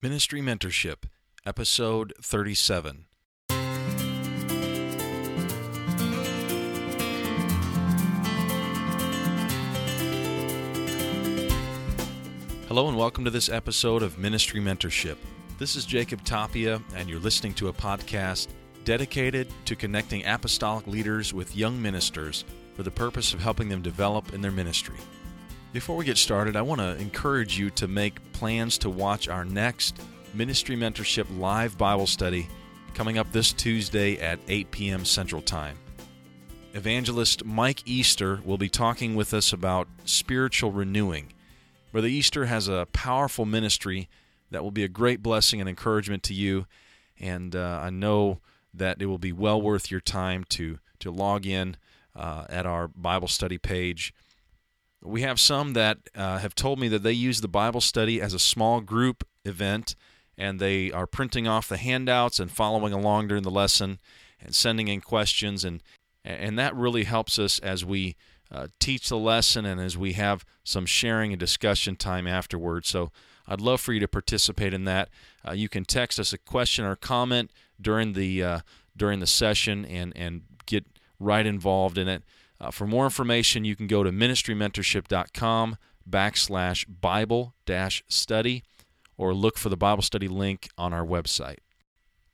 Ministry Mentorship, Episode 37. Hello, and welcome to this episode of Ministry Mentorship. This is Jacob Tapia, and you're listening to a podcast dedicated to connecting apostolic leaders with young ministers for the purpose of helping them develop in their ministry. Before we get started, I want to encourage you to make plans to watch our next Ministry Mentorship live Bible study coming up this Tuesday at 8 p.m. Central Time. Evangelist Mike Easter will be talking with us about spiritual renewing. Brother Easter has a powerful ministry that will be a great blessing and encouragement to you, and uh, I know that it will be well worth your time to to log in uh, at our Bible study page. We have some that uh, have told me that they use the Bible study as a small group event, and they are printing off the handouts and following along during the lesson and sending in questions, and and that really helps us as we uh, teach the lesson and as we have some sharing and discussion time afterwards. So I'd love for you to participate in that. Uh, you can text us a question or comment during the uh, during the session and and get right involved in it. Uh, for more information, you can go to ministrymentorship.com backslash Bible dash study or look for the Bible study link on our website.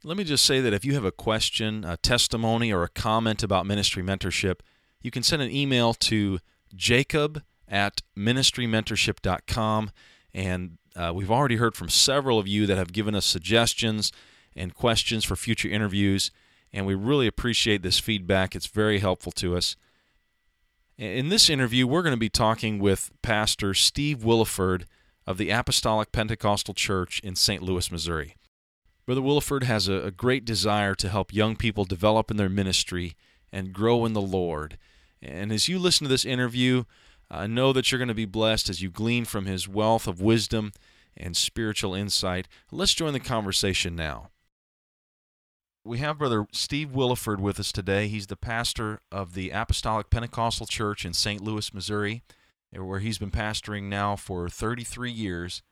Let me just say that if you have a question, a testimony, or a comment about ministry mentorship, you can send an email to jacob at ministrymentorship.com. And uh, we've already heard from several of you that have given us suggestions and questions for future interviews. And we really appreciate this feedback. It's very helpful to us. In this interview, we're going to be talking with Pastor Steve Williford of the Apostolic Pentecostal Church in St. Louis, Missouri. Brother Williford has a, great desire to help young people develop in their ministry and grow in the Lord. And as you listen to this interview, I know that you're going to be blessed as you glean from his wealth of wisdom and spiritual insight. Let's join the conversation now. We have Brother Steve Williford with us today. He's the pastor of the Apostolic Pentecostal Church in St. Louis, Missouri, where he's been pastoring now for 33 years.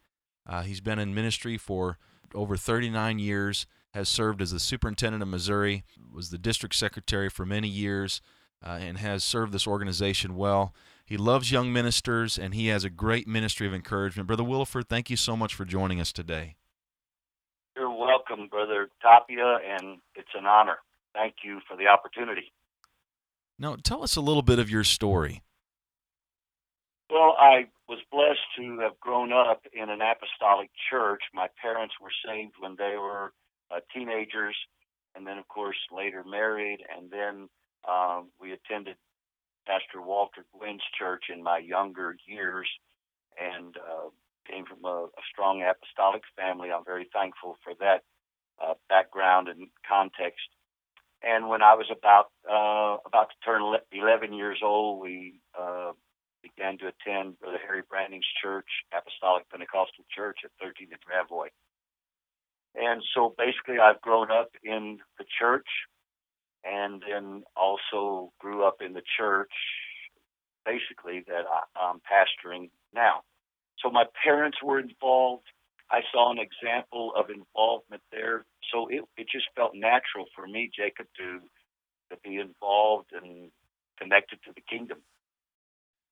Uh, he's been in ministry for over 39 years, has served as the superintendent of Missouri, was the district secretary for many years, uh, and has served this organization well. He loves young ministers, and he has a great ministry of encouragement. Brother Williford, thank you so much for joining us today. Welcome, Brother Tapia, and it's an honor. Thank you for the opportunity. Now, tell us a little bit of your story. Well, I was blessed to have grown up in an apostolic church. My parents were saved when they were uh, teenagers, and then, of course, later married, and then um, we attended Pastor Walter Gwynn's church in my younger years, and uh, came from a, a strong apostolic family. I'm very thankful for that uh, background and context. And when I was about uh, about to turn 11 years old, we uh, began to attend Brother Harry Branding's church, Apostolic Pentecostal Church at 13th and Gravois. And so basically, I've grown up in the church and then also grew up in the church, basically, that I, I'm pastoring now. So my parents were involved. I saw an example of involvement there. So it, it just felt natural for me, Jacob, to, to be involved and connected to the kingdom.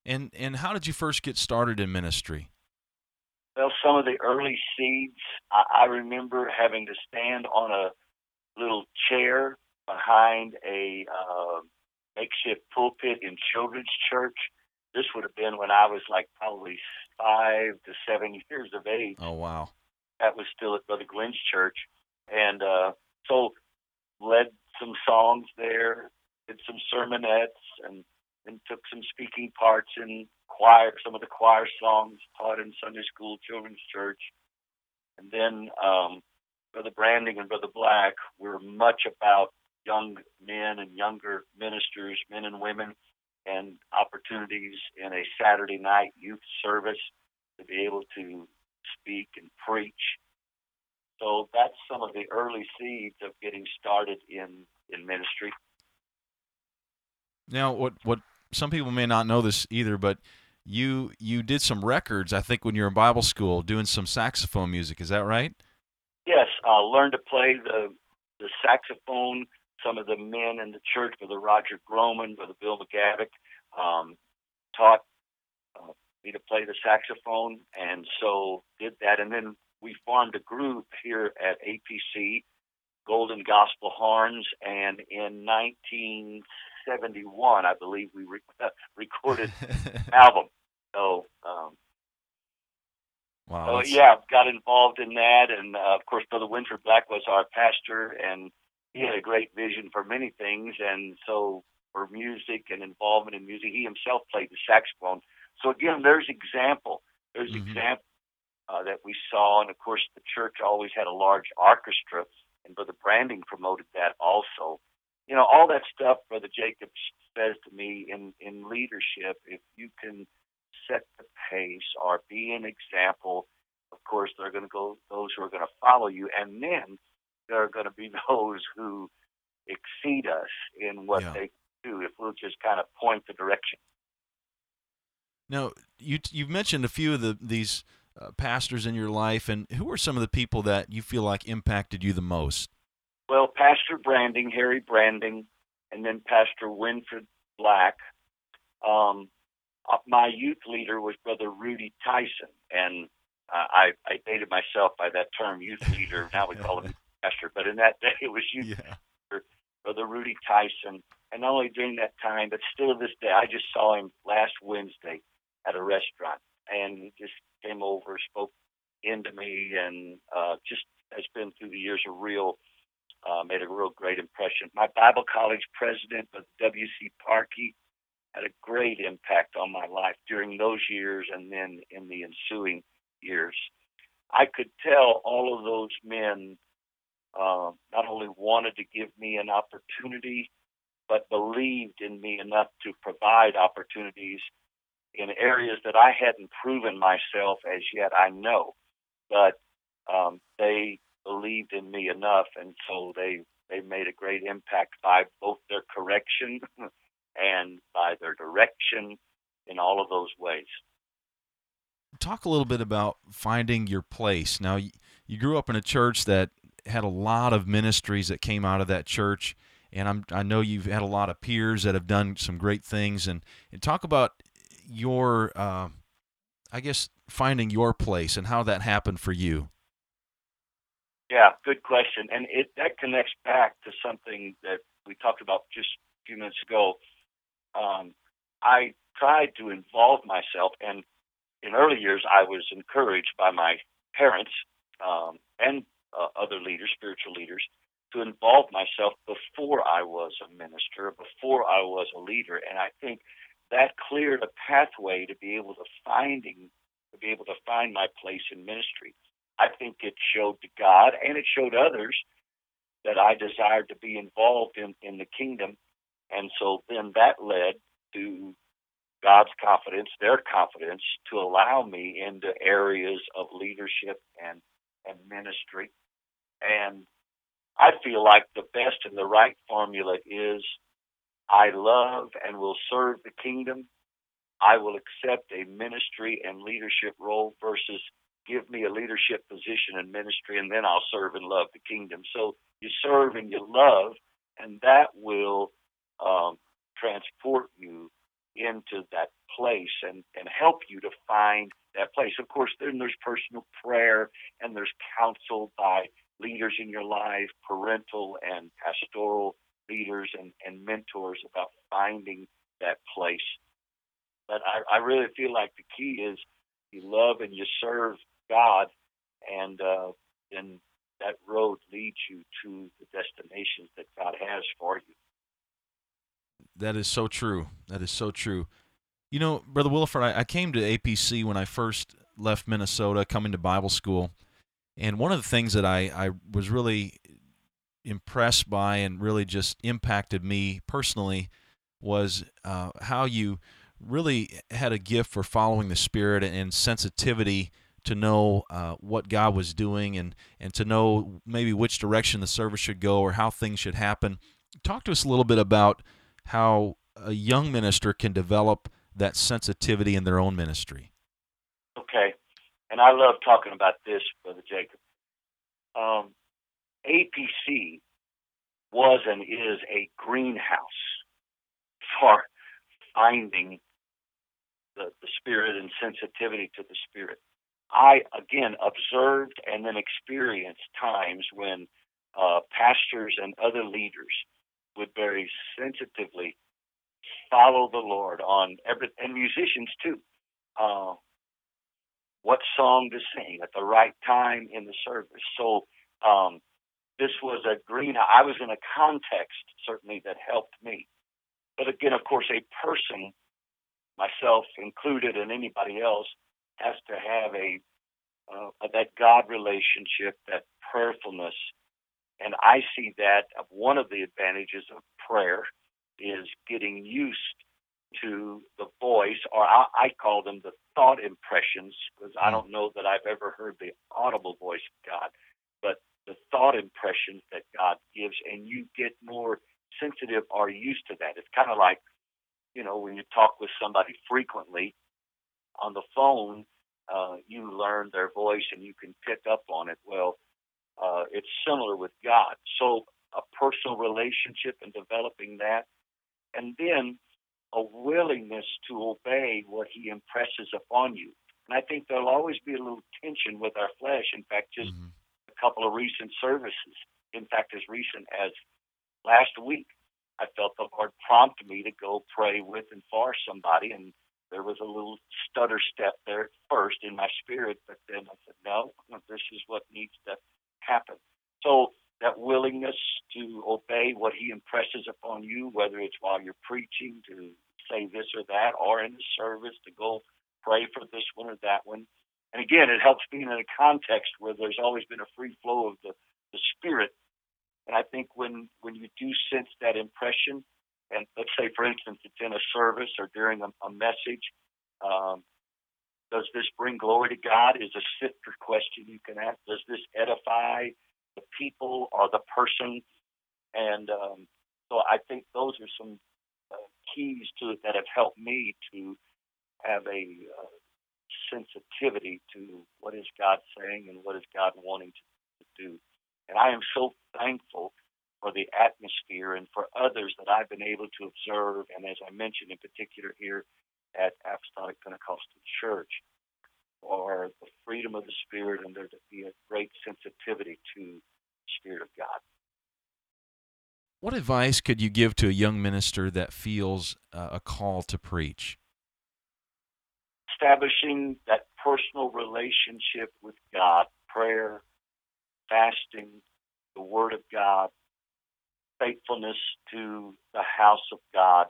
And and how did you first get started in ministry? Well, some of the early seeds, I, I remember having to stand on a little chair behind a uh, makeshift pulpit in children's church. This would have been when I was like probably five to seven years of age. Oh wow! That was still at Brother Gwynn's church, and uh, so led some songs there, did some sermonettes, and and took some speaking parts in choir, some of the choir songs taught in Sunday school, children's church, and then um, Brother Branding and Brother Black were much about young men and younger ministers, men and women, and opportunities in a Saturday night youth service to be able to speak and preach. So that's some of the early seeds of getting started in, in ministry. Now, what what some people may not know this either, but you you did some records, I think, when you were in Bible school, doing some saxophone music. Is that right? Yes. I learned to play the the saxophone. Some of the men in the church, Brother Roger Groman, Brother Bill McGavick, um, taught uh, me to play the saxophone, and so did that. And then we formed a group here at APC, Golden Gospel Horns, and in 1971, I believe we re- recorded album. So um, Wow. So yeah, got involved in that, and uh, of course, Brother Winford Black was our pastor, and he had a great vision for many things, and so for music and involvement in music, he himself played the saxophone. So again, there's example. There's Mhm. example uh, that we saw, and of course, the church always had a large orchestra, and Brother Branding promoted that also. You know, all that stuff, Brother Jacobs says to me in in leadership, if you can set the pace or be an example, of course, there are going to go those who are going to follow you, and then there are going to be those who exceed us in what Yeah. they do if we'll just kind of point the direction. Now, you you've mentioned a few of the these uh, pastors in your life, and who are some of the people that you feel like impacted you the most? Well, Pastor Branding, Harry Branding, and then Pastor Winfred Black. Um, uh, my youth leader was Brother Rudy Tyson, and uh, I, I dated myself by that term, youth leader. Now we call him pastor, but in that day it was youth Yeah. Brother Rudy Tyson. And not only during that time, but still to this day, I just saw him last Wednesday at a restaurant, and just came over, spoke into me, and uh, just has been through the years a real, uh, made a real great impression. My Bible college president, Brother W.C. Parkey, had a great impact on my life during those years and then in the ensuing years. I could tell all of those men uh, not only wanted to give me an opportunity, but believed in me enough to provide opportunities in areas that I hadn't proven myself as yet. I know, but um, they believed in me enough, and so they they made a great impact by both their correction and by their direction in all of those ways. Talk a little bit about finding your place. Now, you, grew up in a church that had a lot of ministries that came out of that church, and I'm I know you've had a lot of peers that have done some great things. And, and talk about your, uh, I guess, finding your place and how that happened for you. Yeah, good question, and it that connects back to something that we talked about just a few minutes ago. Um, I tried to involve myself, and in early years, I was encouraged by my parents um, and uh, other leaders, spiritual leaders, to involve myself before I was a minister, before I was a leader, and I think that cleared a pathway to be able to finding to be able to find my place in ministry. I think it showed to God and it showed others that I desired to be involved in, in the kingdom. And so then that led to God's confidence, their confidence, to allow me into areas of leadership and, and ministry. And I feel like the best and the right formula is I love and will serve the kingdom. I will accept a ministry and leadership role versus give me a leadership position in ministry and then I'll serve and love the kingdom. So you serve and you love, and that will um, transport you into that place and, and help you to find that place. Of course, then there's personal prayer and there's counsel by leaders in your life, parental and pastoral leaders and, and mentors about finding that place. But I, I really feel like the key is you love and you serve God, and uh, then that road leads you to the destinations that God has for you. That is so true. That is so true. You know, Brother Williford, I, I came to APC when I first left Minnesota, coming to Bible school. And one of the things that I, I was really impressed by and really just impacted me personally was uh, how you really had a gift for following the Spirit and sensitivity to know uh, what God was doing and, and to know maybe which direction the service should go or how things should happen. Talk to us a little bit about how a young minister can develop that sensitivity in their own ministry. Okay. And I love talking about this, Brother Jacob. Um, APC was and is a greenhouse for finding the, the Spirit and sensitivity to the Spirit. I, again, observed and then experienced times when uh, pastors and other leaders would very sensitively follow the Lord on every, and musicians too. Uh, what song to sing at the right time in the service. So um, this was a green. I was in a context certainly that helped me, but again, of course, a person, myself included, and anybody else, has to have a uh, that God relationship, that prayerfulness, and I see that one of the advantages of prayer is getting used to the voice, or I, I call them the thought impressions, because I don't know that I've ever heard the audible voice of God, the thought impressions that God gives, and you get more sensitive or used to that. It's kind of like, you know, when you talk with somebody frequently on the phone, uh, you learn their voice and you can pick up on it. Well, uh, it's similar with God. So a personal relationship and developing that, and then a willingness to obey what He impresses upon you. And I think there'll always be a little tension with our flesh. In fact, just mm-hmm. Couple of recent services, in fact, as recent as last week, I felt the Lord prompt me to go pray with and for somebody, and there was a little stutter step there at first in my spirit, but then I said, no, this is what needs to happen. So that willingness to obey what he impresses upon you, whether it's while you're preaching to say this or that, or in the service to go pray for this one or that one. And again, it helps being in a context where there's always been a free flow of the, the Spirit. And I think when, when you do sense that impression, and let's say, for instance, it's in a service or during a, a message, um, does this bring glory to God? Is a sister question you can ask. Does this edify the people or the person? And um, so I think those are some uh, keys to it that have helped me to have a uh, sensitivity to what is God saying and what is God wanting to, to do. And I am so thankful for the atmosphere and for others that I've been able to observe, and as I mentioned in particular here at Apostolic Pentecostal Church, or the freedom of the Spirit and there to be a great sensitivity to the Spirit of God. What advice could you give to a young minister that feels uh, a call to preach? Establishing that personal relationship with God, prayer, fasting, the Word of God, faithfulness to the house of God,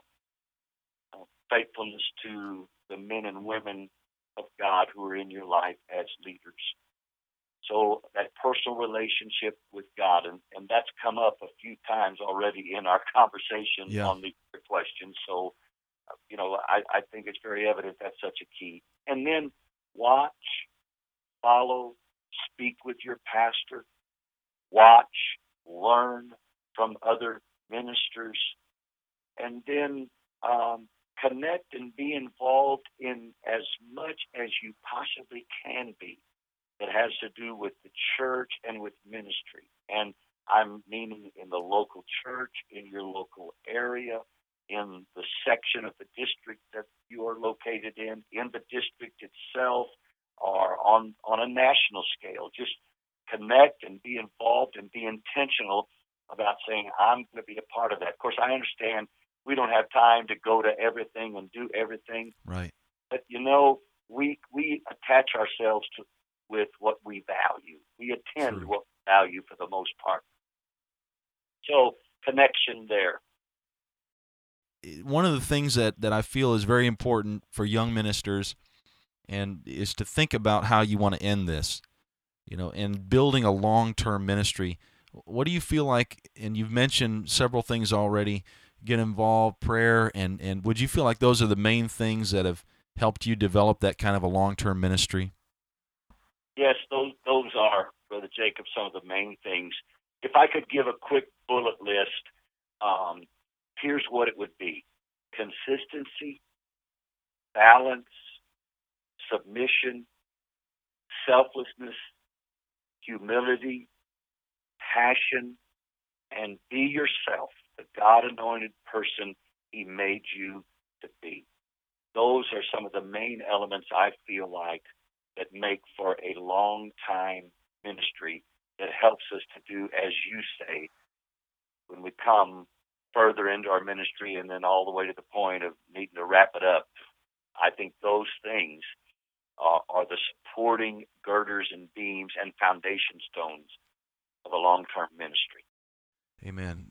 uh, faithfulness to the men and women of God who are in your life as leaders. So that personal relationship with God, and, and that's come up a few times already in our conversation yeah. on the question. So, you know, I, I think it's very evident that's such a key. And then watch, follow, speak with your pastor, watch, learn from other ministers, and then um, connect and be involved in as much as you possibly can be that has to do with the church and with ministry. And I'm meaning in the local church, in your local area, in the section of the district that you are located in, in the district itself, or on, on a national scale. Just connect and be involved and be intentional about saying, I'm going to be a part of that. Of course, I understand we don't have time to go to everything and do everything. Right. But you know, we we attach ourselves to with what we value. We attend True. what we value for the most part. So connection there. One of the things that, that I feel is very important for young ministers and is to think about how you want to end this. You know, and building a long term ministry. What do you feel like? And you've mentioned several things already get involved, prayer, and and would you feel like those are the main things that have helped you develop that kind of a long term ministry? Yes, those those are, Brother Jacob, some of the main things. If I could give a quick bullet list, um, here's what it would be: consistency, balance, submission, selflessness, humility, passion and be yourself, the God anointed person He made you to be. Those are some of the main elements I feel like that make for a long time ministry that helps us to do, as you say, when we come further into our ministry and then all the way to the point of needing to wrap it up. I think those things are, are the supporting girders and beams and foundation stones of a long term ministry. Amen.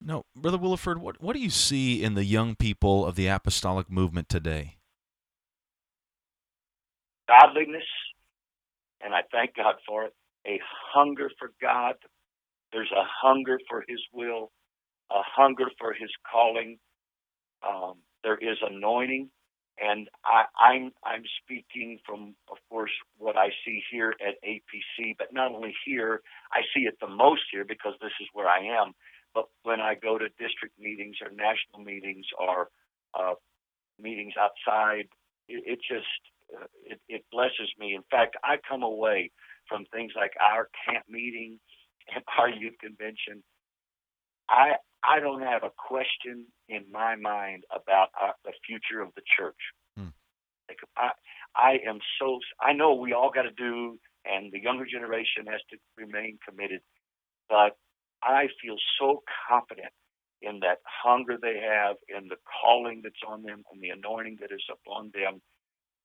No, Brother Williford, what, what do you see in the young people of the apostolic movement today? Godliness, and I thank God for it, a hunger for God. There's a hunger for His will, a hunger for His calling. Um, there is anointing, and I, I'm I'm speaking from, of course, what I see here at APC, but not only here, I see it the most here because this is where I am. But when I go to district meetings or national meetings or uh, meetings outside, it, it just uh, it, it blesses me. In fact, I come away from things like our camp meeting and our youth convention. I I don't have a question in my mind about uh, the future of the church. Hmm. Like I I am so I know we all got to do, and the younger generation has to remain committed, but I feel so confident in that hunger they have, in the calling that's on them, and the anointing that is upon them.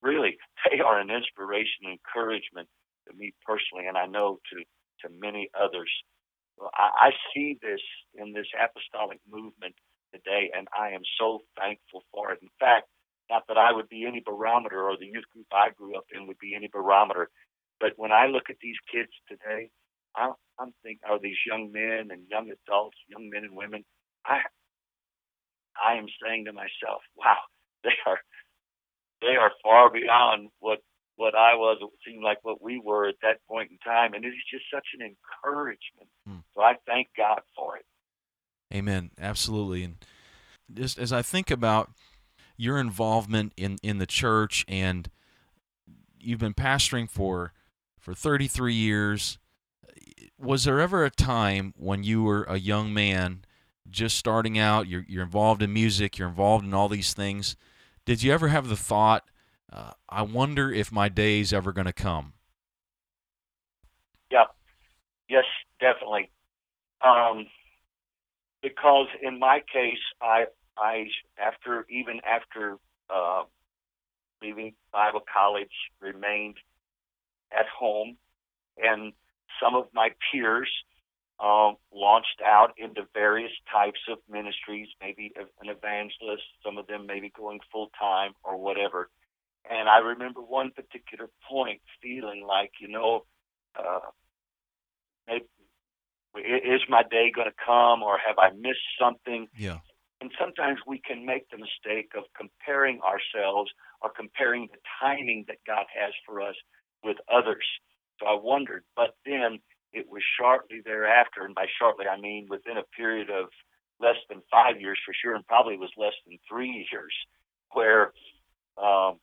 Really, they are an inspiration and encouragement to me personally, and I know to, to many others. I, see this in this apostolic movement today, and I am so thankful for it. In fact, not that I would be any barometer or the youth group I grew up in would be any barometer, but when I look at these kids today, I'm thinking, are these young men and young adults, young men and women? I, I am saying to myself, wow, they are, they are far beyond what what I was. It seemed like what we were at that point in time, and it is just such an encouragement. Hmm. So I thank God for it. Amen. Absolutely. And just as I think about your involvement in in the church, and you've been pastoring for for 33 years was there ever a time when you were a young man just starting out you're, you're involved in music you're involved in all these things did you ever have the thought uh, i wonder if my day is ever going to come. Yeah. Yes definitely. Um, because in my case i i after even after uh, leaving bible college remained at home and some of my peers um, launched out into various types of ministries, maybe an evangelist, some of them maybe going full time or whatever. And I remember one particular point feeling like, you know, uh, maybe, is my day going to come or have I missed something? Yeah. And sometimes we can make the mistake of comparing ourselves or comparing the timing that God has for us with others. So I wondered, but then it was shortly thereafter, and by shortly I mean within a period of less than five years for sure, and probably was less than three years, where um,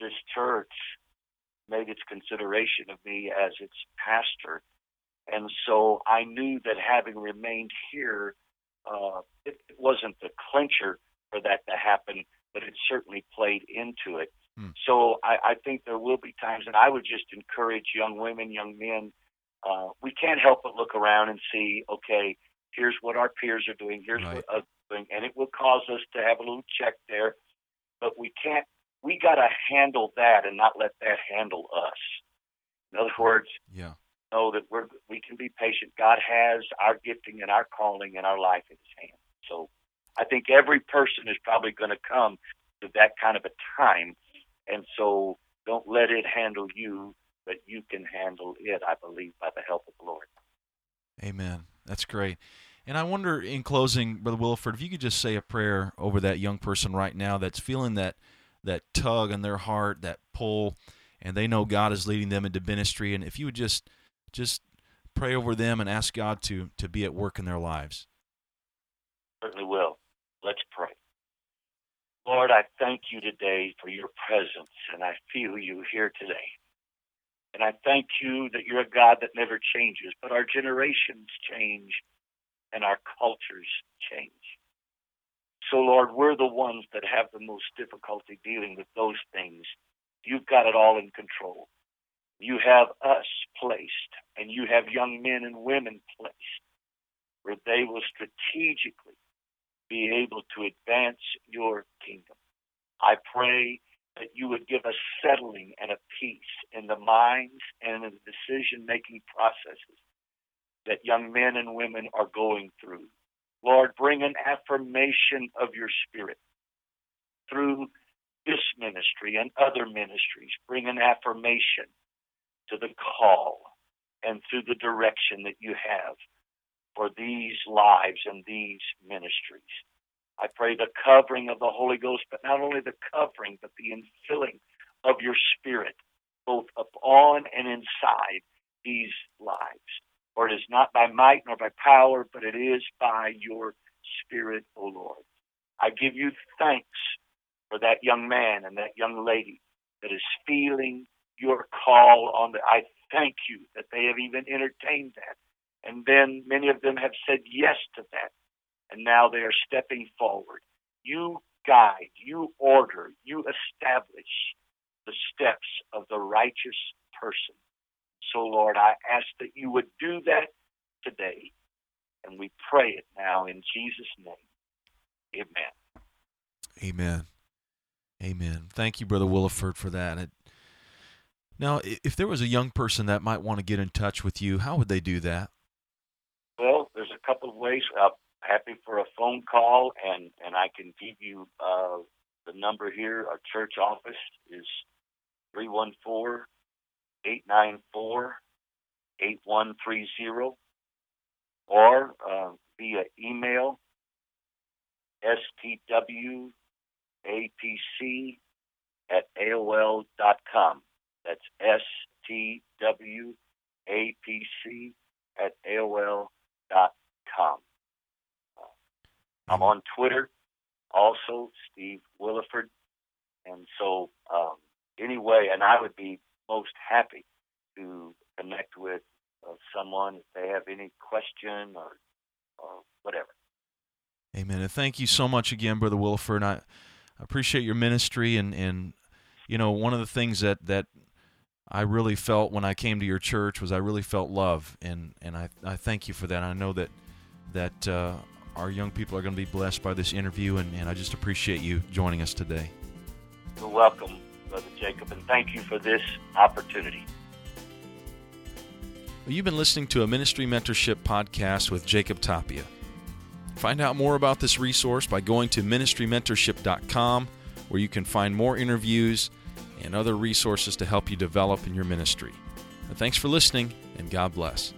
this church made its consideration of me as its pastor. And so I knew that having remained here, uh, it, it wasn't the clincher for that to happen, but it certainly played into it. Hmm. So I, I think there will be times, and I would just encourage young women, young men. Uh, we can't help but look around and see, okay, here's what our peers are doing, here's right. what others are doing, and it will cause us to have a little check there. But we can't. We got to handle that and not let that handle us. In other words, yeah. know that we're we can be patient. God has our gifting and our calling and our life in His hand. So I think every person is probably going to come to that kind of a time and so don't let it handle you, but you can handle it, I believe, by the help of the Lord. Amen. That's great. And I wonder, in closing, Brother Williford, if you could just say a prayer over that young person right now that's feeling that that tug in their heart, that pull, and they know God is leading them into ministry. And if you would just just pray over them and ask God to to be at work in their lives. Certainly will. Let's pray. Lord, I thank you today for your presence, and I feel you here today. And I thank you that you're a God that never changes, but our generations change and our cultures change. So, Lord, we're the ones that have the most difficulty dealing with those things. You've got it all in control. You have us placed, and you have young men and women placed where they will strategically be able to advance your kingdom. I pray that you would give a settling and a peace in the minds and in the decision making processes that young men and women are going through. Lord, bring an affirmation of your spirit through this ministry and other ministries. Bring an affirmation to the call and through the direction that you have for these lives and these ministries. I pray the covering of the Holy Ghost, but not only the covering, but the infilling of your Spirit, both upon and inside these lives. For it is not by might nor by power, but it is by your Spirit, O Lord. I give you thanks for that young man and that young lady that is feeling your call on the. I thank you that they have even entertained that. And then many of them have said yes to that and now they are stepping forward. You guide, you order, you establish the steps of the righteous person. So, Lord, I ask that you would do that today, and we pray it now in Jesus' name. Amen. Amen. Amen. Thank you, Brother Williford, for that. It, now, if there was a young person that might want to get in touch with you, how would they do that? Well, there's a couple of ways. Uh, happy for a phone call, and and I can give you uh, the number here. Our church office is three one four eight nine four eight one three zero, or uh, via email stwapc at aol dot com. That's stwapc at aol dot com. I'm on Twitter, also Steve Williford, and so um, anyway, and I would be most happy to connect with uh, someone if they have any question or or whatever. Amen. And thank you so much again, Brother Williford. I appreciate your ministry and and you know one of the things that that I really felt when I came to your church was I really felt love and and I I thank you for that. I know that that uh, our young people are going to be blessed by this interview, and, and I just appreciate you joining us today. You're welcome, Brother Jacob, and thank you for this opportunity. Well, you've been listening to a ministry mentorship podcast with Jacob Tapia. Find out more about this resource by going to ministrymentorship.com, where you can find more interviews and other resources to help you develop in your ministry. thanks for listening, and God bless.